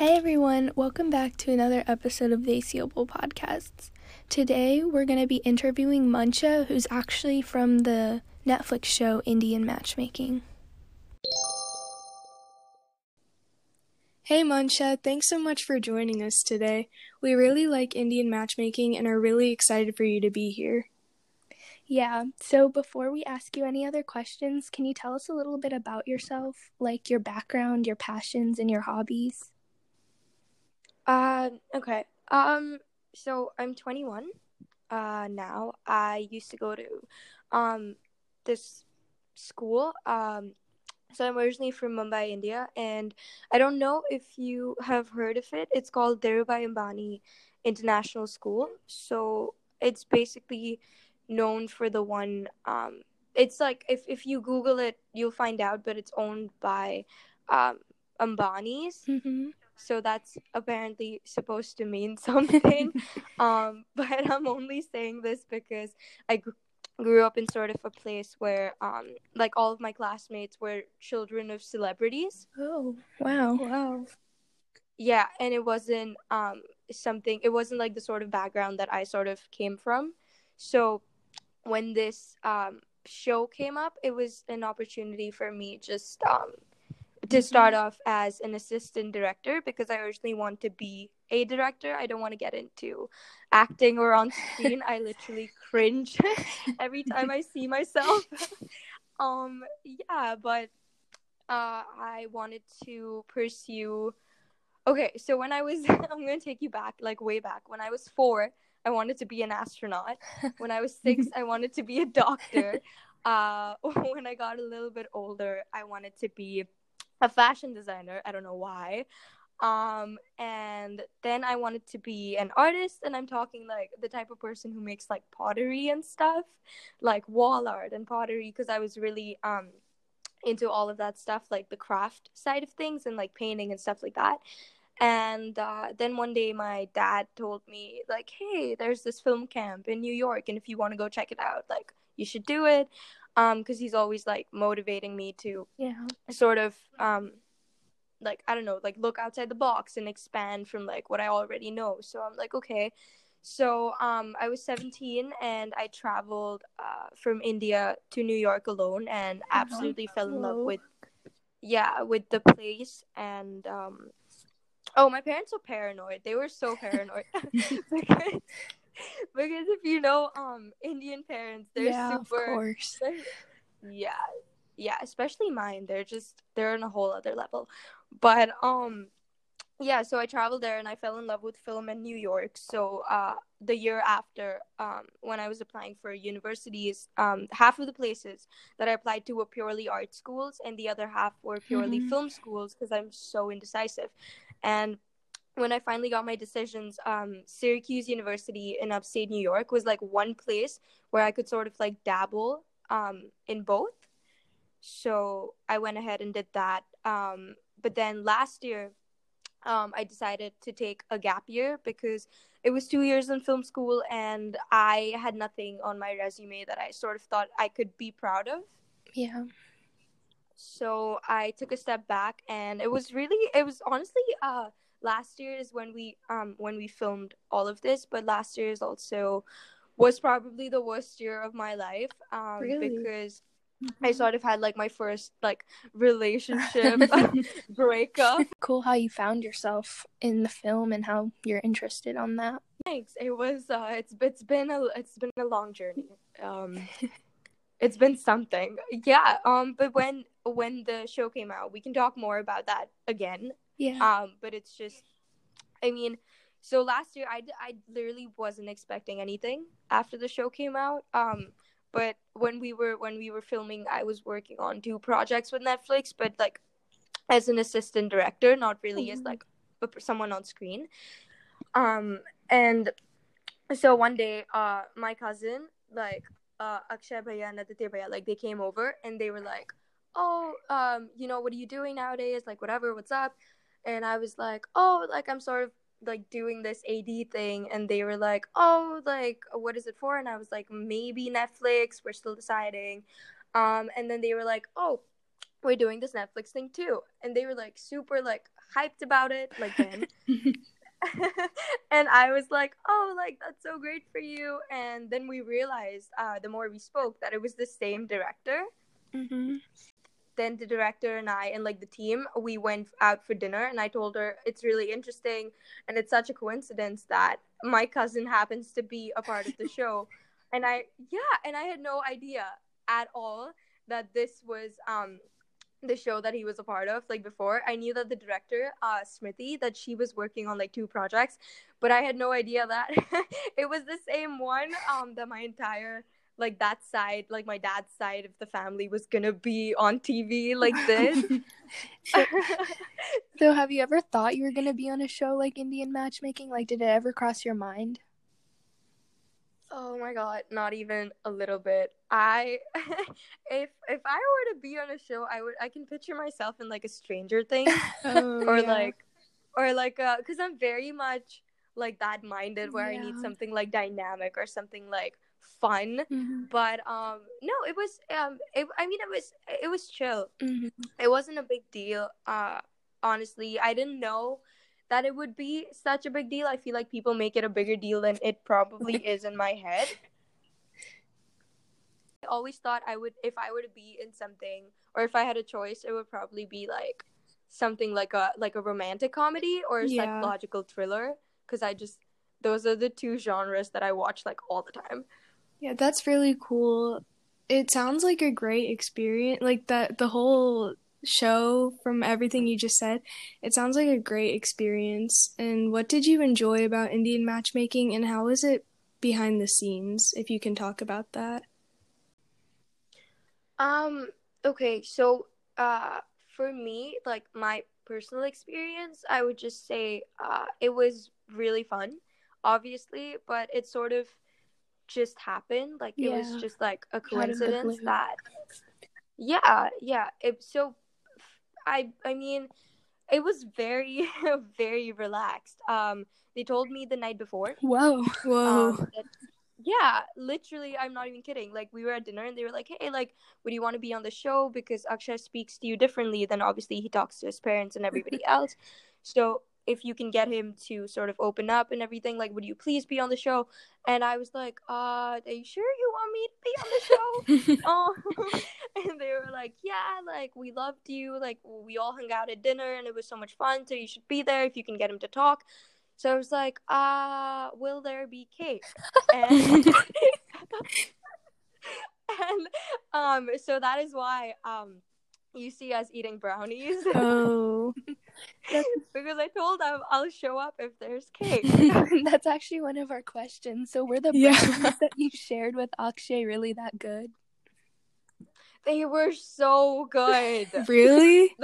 Hey everyone, welcome back to another episode of the Desiable Podcasts. Today we're going to be interviewing Mansha, who's actually from the Netflix show Indian Matchmaking. Hey Mansha, thanks so much for joining us today. We really like Indian matchmaking and are really excited for you to be here. Yeah, so before we ask you any other questions, can you tell us a little bit about yourself, like your background, your passions, and your hobbies? Uh, okay. Um, so I'm 21 uh, now. I used to go to um, this school. Um, so I'm originally from Mumbai, India, and I don't know if you have heard of it. It's called Dhirubhai Ambani International School. So it's basically known for the one. Um, it's like if if you Google it, you'll find out. But it's owned by um, Ambani's. Mm-hmm. So that's apparently supposed to mean something. um, but I'm only saying this because I gr- grew up in sort of a place where um, like all of my classmates were children of celebrities. Oh, wow. Wow. Yeah, and it wasn't um, something, it wasn't like the sort of background that I sort of came from. So when this um, show came up, it was an opportunity for me just um, to start off as an assistant director because I originally want to be a director. I don't want to get into acting or on screen. I literally cringe every time I see myself. um yeah, but uh I wanted to pursue Okay, so when I was I'm going to take you back like way back. When I was 4, I wanted to be an astronaut. When I was 6, I wanted to be a doctor. Uh when I got a little bit older, I wanted to be a fashion designer. I don't know why. Um, and then I wanted to be an artist, and I'm talking like the type of person who makes like pottery and stuff, like wall art and pottery, because I was really um into all of that stuff, like the craft side of things and like painting and stuff like that. And uh, then one day, my dad told me, like, hey, there's this film camp in New York, and if you want to go check it out, like, you should do it um because he's always like motivating me to Yeah. sort of um like i don't know like look outside the box and expand from like what i already know. So i'm like okay. So um i was 17 and i traveled uh from india to new york alone and absolutely fell in love with yeah with the place. And um oh my parents were paranoid. They were so paranoid. Because, because if you know um indian parents they're yeah, super of course. they're- yeah yeah especially mine they're just they're on a whole other level but um yeah so i traveled there and i fell in love with film in new york so uh the year after um when i was applying for universities um half of the places that i applied to were purely art schools and the other half were purely Mhm. film schools because i'm so indecisive and when I finally got my decisions, um, Syracuse University in upstate New York was like one place where I could sort of like dabble um, in both. So I went ahead and did that. Um, but then last year, um, I decided to take a gap year because it was two years in film school and I had nothing on my resume that I sort of thought I could be proud of Yeah. so i took a step back and it was really it was honestly uh last year is when we um when we filmed all of this but last year is also was probably the worst year of my life um Really? because i sort of had like my first like relationship breakup. Cool how you found yourself in the film and how you're interested on that. thanks. It was uh it's it's been a it's been a long journey. Um it's been something. Yeah um but when when the show came out we can talk more about that again Yeah. um but it's just i mean so last year i i literally wasn't expecting anything after the show came out um but when we were when we were filming i was working on two projects with netflix but like as an assistant director not really as Mhm. like a, someone on screen um and so one day uh my cousin like uh akshay bhaiya and aditya bhaiya like they came over and they were like oh um you know what are you doing nowadays like whatever what's up and i was like oh like i'm sort of like doing this ad thing and they were like oh like what is it for and i was like maybe netflix we're still deciding um and then they were like oh we're doing this netflix thing too and they were like super like hyped about it like then. and I was like, "Oh, like that's so great for you." And then we realized, uh, the more we spoke, that it was the same director. Mm-hmm. Then the director and I and like the team, we went out for dinner, and I told her it's really interesting, and it's such a coincidence that my cousin happens to be a part of the show, and I yeah, and I had no idea at all that this was um the show that he was a part of like before. I knew that the director uh smriti that she was working on like two projects but i had no idea that it was the same one um that my entire like that side like my dad's side of the family was gonna be on tv like this so, so have you ever thought you were gonna be on a show like indian matchmaking like did it ever cross your mind Oh my god, not even a little bit. I if if I were to be on a show, I would I can picture myself in like a Stranger Thing oh, or yeah. like or like uh cuz I'm very much like that minded where yeah. I need something like dynamic or something like fun. Mm-hmm. But um no, it was um it, I mean it was it was chill. Mm-hmm. It wasn't a big deal. Uh honestly, I didn't know that it would be such a big deal. I feel like people make it a bigger deal than it probably is in my head. I always thought I would, if I were to be in something, or if I had a choice, it would probably be like something like a like a romantic comedy or a yeah. psychological thriller. Because I just those are the two genres that I watch like all the time. Yeah, that's really cool. It sounds like a great experience. Like that, the whole show from everything you just said. It sounds like a great experience. And what did you enjoy about Indian matchmaking and how was it behind the scenes if you can talk about that? Um okay, so uh for me, like my personal experience, I would just say uh it was really fun, obviously, but it sort of just happened. Like yeah. it was just like a coincidence that yeah, yeah. It, so I I mean, it was very very relaxed. Um, they told me the night before. Whoa, whoa. Um, that, yeah, literally, I'm not even kidding. Like we were at dinner and they were like, "Hey, like, would you want to be on the show?" Because Akshay speaks to you differently than obviously he talks to his parents and everybody else. So if you can get him to sort of open up and everything, like, would you please be on the show? And I was like, uh, are you sure you want me to be on the show? um, and they were like, yeah, like, we loved you. Like, we all hung out at dinner and it was so much fun. So you should be there if you can get him to talk. So I was like, uh, will there be cake? And, and um, so that is why um, you see us eating brownies. Oh. because I told them I'll show up if there's cake. That's actually one of our questions. So were the brownies yeah. that you shared with Akshay really that good? They were so good. Really?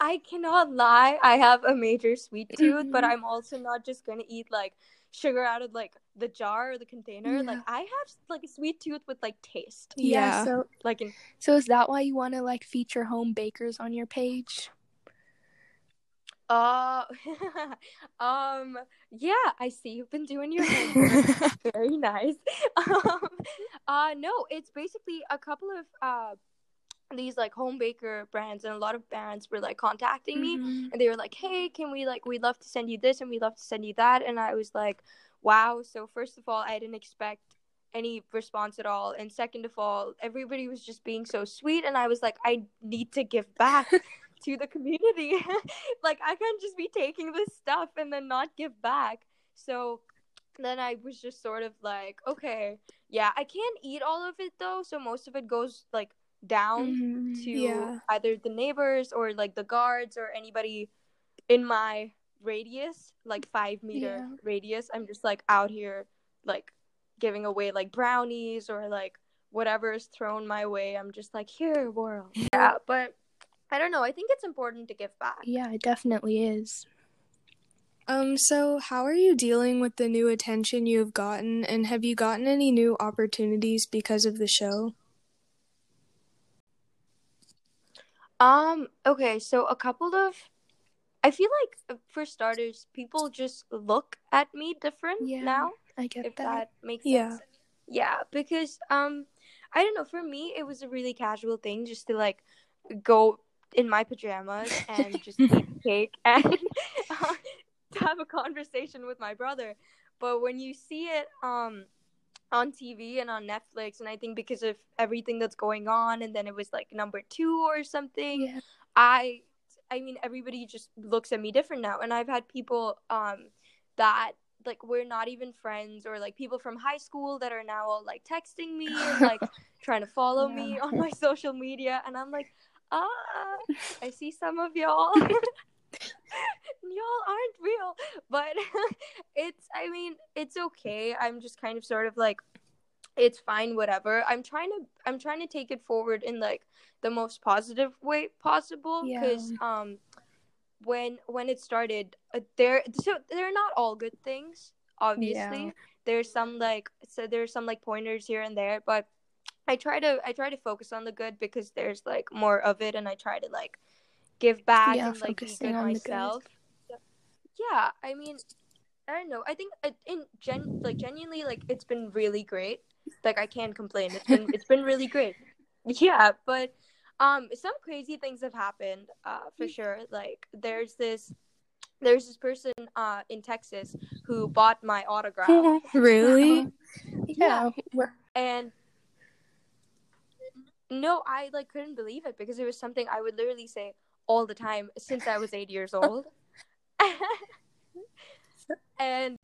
I cannot lie. I have a major sweet tooth, but mm-hmm. I'm also not just gonna eat like sugar out of like the jar or the container. Yeah. Like I have like a sweet tooth with like taste. Yeah. yeah so like in- So is that why you want to like feature home bakers on your page? Uh um yeah, I see you've been doing your homework. Very nice. Um uh no, it's basically a couple of uh these like home baker brands and a lot of brands were like contacting me mm-hmm. and they were like hey can we like we'd love to send you this and we'd love to send you that and i was like wow so first of all i didn't expect any response at all and second of all everybody was just being so sweet and i was like i need to give back to the community like i can't just be taking this stuff and then not give back so then i was just sort of like okay yeah i can't eat all of it though so most of it goes like down mm-hmm. to yeah. either the neighbors or like the guards or anybody in my radius, like five meter yeah. radius. I'm just like out here, like giving away like brownies or like whatever is thrown my way. I'm just like, here, world. Yeah, but I don't know. I think it's important to give back. Yeah, it definitely is. Um, so how are you dealing with the new attention you have gotten, and have you gotten any new opportunities because of the show? Um, okay, so a couple of I feel like for starters, people just look at me different yeah, now. I get if that. that makes yeah. sense. Yeah, because um I don't know, for me it was a really casual thing just to like go in my pajamas and just eat cake and uh, have a conversation with my brother. But when you see it um on TV and on Netflix, and I think because of everything that's going on, and then it was like number two or something. Yeah. I, I mean, everybody just looks at me different now, and I've had people um that like we're not even friends or like people from high school that are now all like texting me and like trying to follow yeah. me on my social media. And i'm like ah i see some of y'all. Y'all aren't real. But it's i mean it's okay. I'm just kind of sort of like it's fine whatever i'm trying to i'm trying to take it forward in like the most positive way possible because yeah. um when when it started uh, there so they're not all good things obviously yeah. there's some like so there's some like pointers here and there but i try to i try to focus on the good because there's like more of it and i try to like give back yeah, and like be good myself. Yeah, I mean, I don't know. I think in gen like genuinely like it's been really great. Like I can't complain. It's been it's been really great. Yeah, but um some crazy things have happened uh for sure. Like there's this there's this person uh in Texas who bought my autograph. really? yeah. yeah. And no, I like couldn't believe it because it was something I would literally say, all the time since I was eight years old. and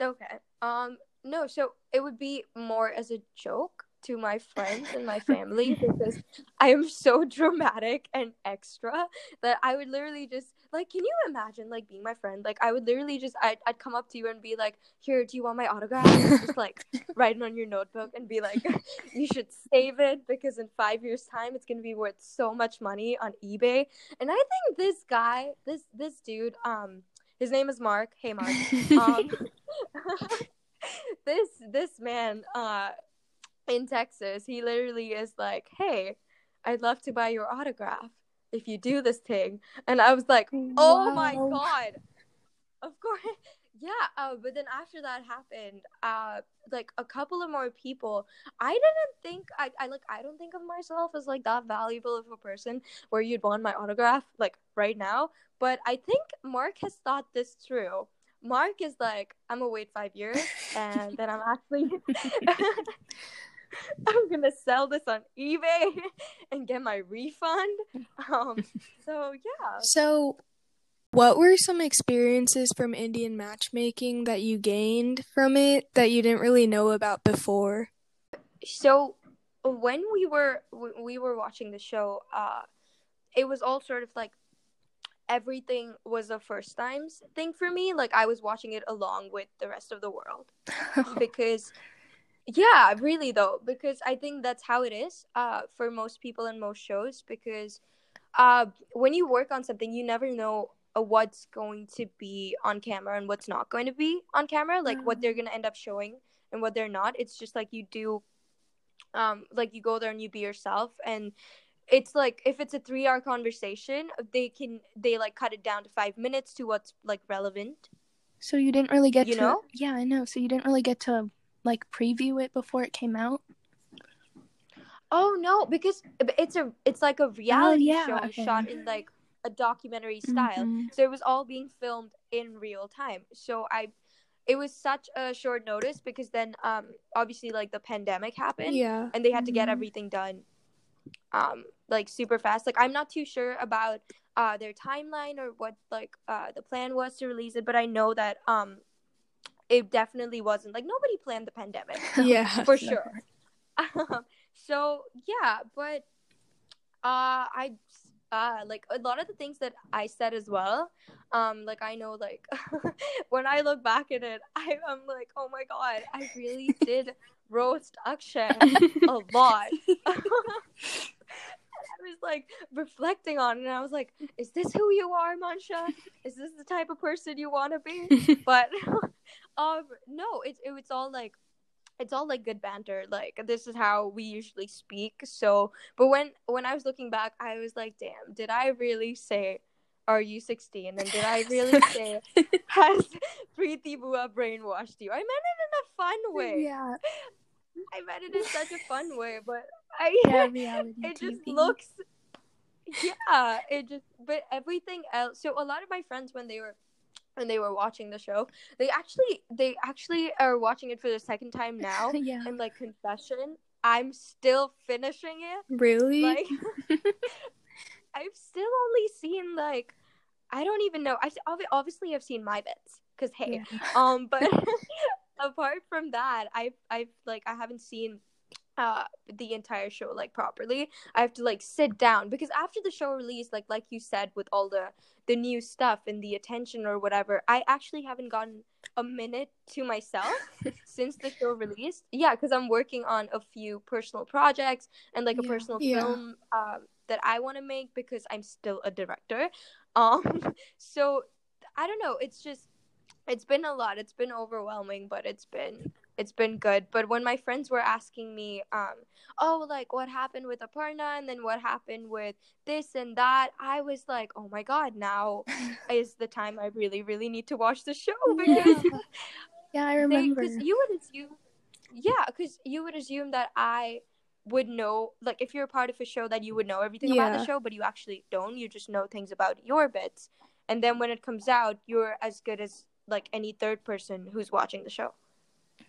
okay, um, no, so it would be more as a joke to my friends and my family because I am so dramatic and extra that I would literally just like can you imagine like being my friend? Like I would literally just I'd, I'd come up to you and be like here do you want my autograph? Just like write it on your notebook and be like you should save it because in five years time it's gonna be worth so much money on eBay. And I think this guy this this dude um his name is Mark hey Mark um this this man uh in Texas, he literally is like, "Hey, I'd love to buy your autograph if you do this thing." And I was like, "Oh wow. my god!" Of course, yeah. Uh, but then after that happened, uh, like a couple of more people. I didn't think I, I like I don't think of myself as like that valuable of a person where you'd want my autograph like right now. But I think Mark has thought this through. Mark is like, I'm gonna wait five years and then I'm actually I'm gonna sell this on eBay and get my refund. Um, so yeah. So, what were some experiences from Indian matchmaking that you gained from it that you didn't really know about before? So, when we were we were watching the show, uh, it was all sort of like everything was a first times thing for me. Like I was watching it along with the rest of the world because yeah really though because i think that's how it is uh for most people in most shows because uh when you work on something you never know what's going to be on camera and what's not going to be on camera like mm-hmm. what they're going to end up showing and what they're not it's just like you do um like you go there and you be yourself and it's like if it's a three hour conversation they can they like cut it down to five minutes to what's like relevant so you didn't really get you to know yeah i know so you didn't really get to like preview it before it came out? Oh no, because it's a it's like a reality oh, yeah, show okay. shot in like a documentary style. Mm-hmm. So it was all being filmed in real time. So I it was such a short notice because then um obviously like the pandemic happened. Yeah. And they had to get mm-hmm. everything done um like super fast. Like I'm not too sure about uh their timeline or what like uh the plan was to release it, but I know that um it definitely wasn't like nobody planned the pandemic. Yeah, for sure. Um, so yeah, but uh, I uh like a lot of the things that I said as well. Um, like I know like when I look back at it, I am like, oh my god, I really did roast Akshay a lot. I was like reflecting on it and I was like, is this who you are, Mansha? Is this the type of person you want to be? but um no, it's it, it's all like it's all like good banter. Like this is how we usually speak. So, but when when I was looking back, I was like, damn, did I really say are you 16 and did i really say has preeti bua brainwashed you i meant it in a fun way yeah i meant it in such a fun way but I yeah, reality it just looks yeah, it just but everything else. So a lot of my friends when they were when they were watching the show, they actually they actually are watching it for the second time now. yeah. And like confession, I'm still finishing it. Really? Like I've still only seen like I don't even know. I obviously I've seen my bits because hey, yeah. um, but apart from that, I've I've like I haven't seen uh the entire show like properly i have to like sit down because after the show release like like you said with all the the new stuff and the attention or whatever i actually haven't gotten a minute to myself since the show released. Yeah because i'm working on a few personal projects and like a yeah, personal yeah. film um, that i want to make because i'm still a director. Um so i don't know it's just it's been a lot it's been overwhelming but it's been it's been good. But when my friends were asking me, um, oh, like what happened with Aparna and then what happened with this and that, I was like, oh my god, now is the time I really, really need to watch the show because yeah, yeah I remember. Because you would assume, yeah, because you would assume that I would know, like if you're a part of a show, that you would know everything yeah. about the show, but you actually don't. You just know things about your bits, and then when it comes out, you're as good as like any third person who's watching the show.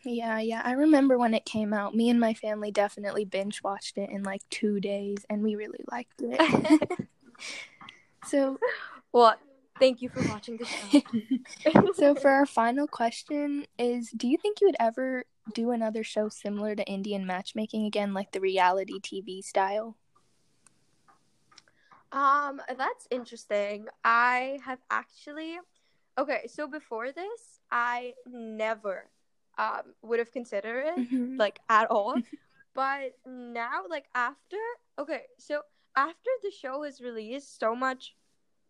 Yeah, yeah. I remember when it came out. Me and my family definitely binge watched it in like two days, and we really liked it. so, well, thank you for watching the show. so, for our final question, is do you think you would ever do another show similar to Indian matchmaking again, like the reality TV style? Um, that's interesting. I have actually okay. So before this, I never um, would have considered it mm-hmm. like at all. but now, like after, okay, so after the show is released, so much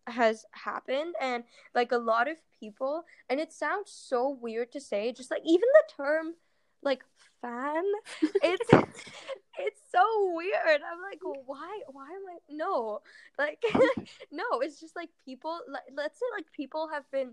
has happened, and like a lot of people, and it sounds so weird to say, just like even the term like fan it's it's so weird i'm like why why am i no like no it's just like people like, let's say like people have been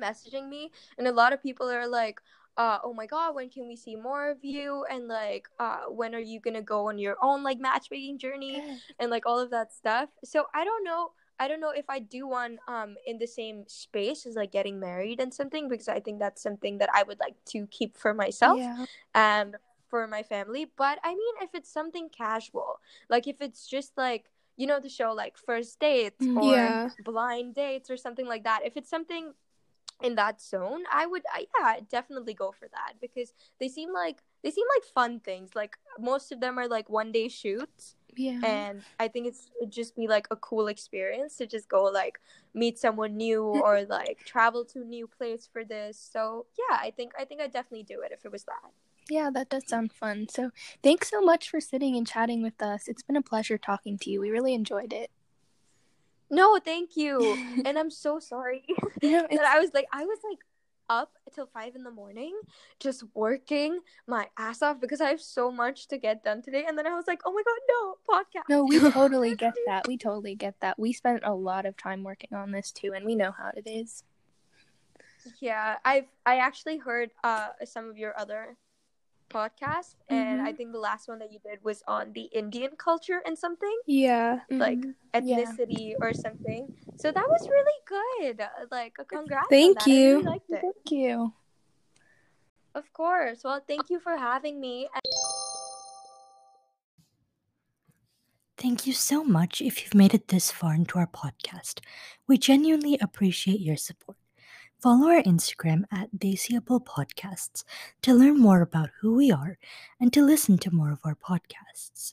messaging me and a lot of people are like uh, oh my god, when can we see more of you? And like, uh, when are you gonna go on your own like matchmaking journey and like all of that stuff? So I don't know. I don't know if I do one um in the same space as like getting married and something because I think that's something that I would like to keep for myself yeah. and for my family. But I mean, if it's something casual, like if it's just like you know the show like first dates mm, or yeah. blind dates or something like that. If it's something in that zone, I would, I, yeah, definitely go for that because they seem like they seem like fun things. Like most of them are like one day shoots. Yeah. And I think it's it'd just be like a cool experience to just go like meet someone new or like travel to a new place for this. So yeah, I think I think I'd definitely do it if it was that. Yeah, that does sound fun. So thanks so much for sitting and chatting with us. It's been a pleasure talking to you. We really enjoyed it. No, thank you. and I'm so sorry no, that I was like I was like up till five in the morning just working my ass off because I have so much to get done today. And then I was like, oh my god, no, podcast. No, we totally get that. We totally get that. We spent a lot of time working on this too, and we know how it is. Yeah, I've I actually heard uh some of your other podcast mm-hmm. and i mm-hmm. think the last one that you did was on the indian culture and something yeah like mm-hmm. ethnicity yeah. or something so that was really good like congrats thank you really thank you of course well thank you for having me Thank you so much if you've made it this far into our podcast. We genuinely appreciate your support. Follow our Instagram at Desiable Podcasts to learn more about who we are and to listen to more of our podcasts.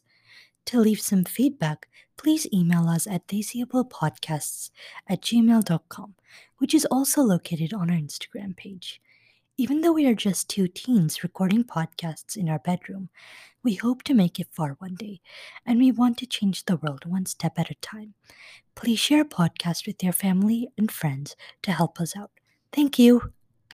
To leave some feedback, please email us at desiablepodcasts at gmail.com, which is also located on our Instagram page. Even though we are just two teens recording podcasts in our bedroom, we hope to make it far one day, and we want to change the world one step at a time. Please share a podcast with your family and friends to help us out. Thank you.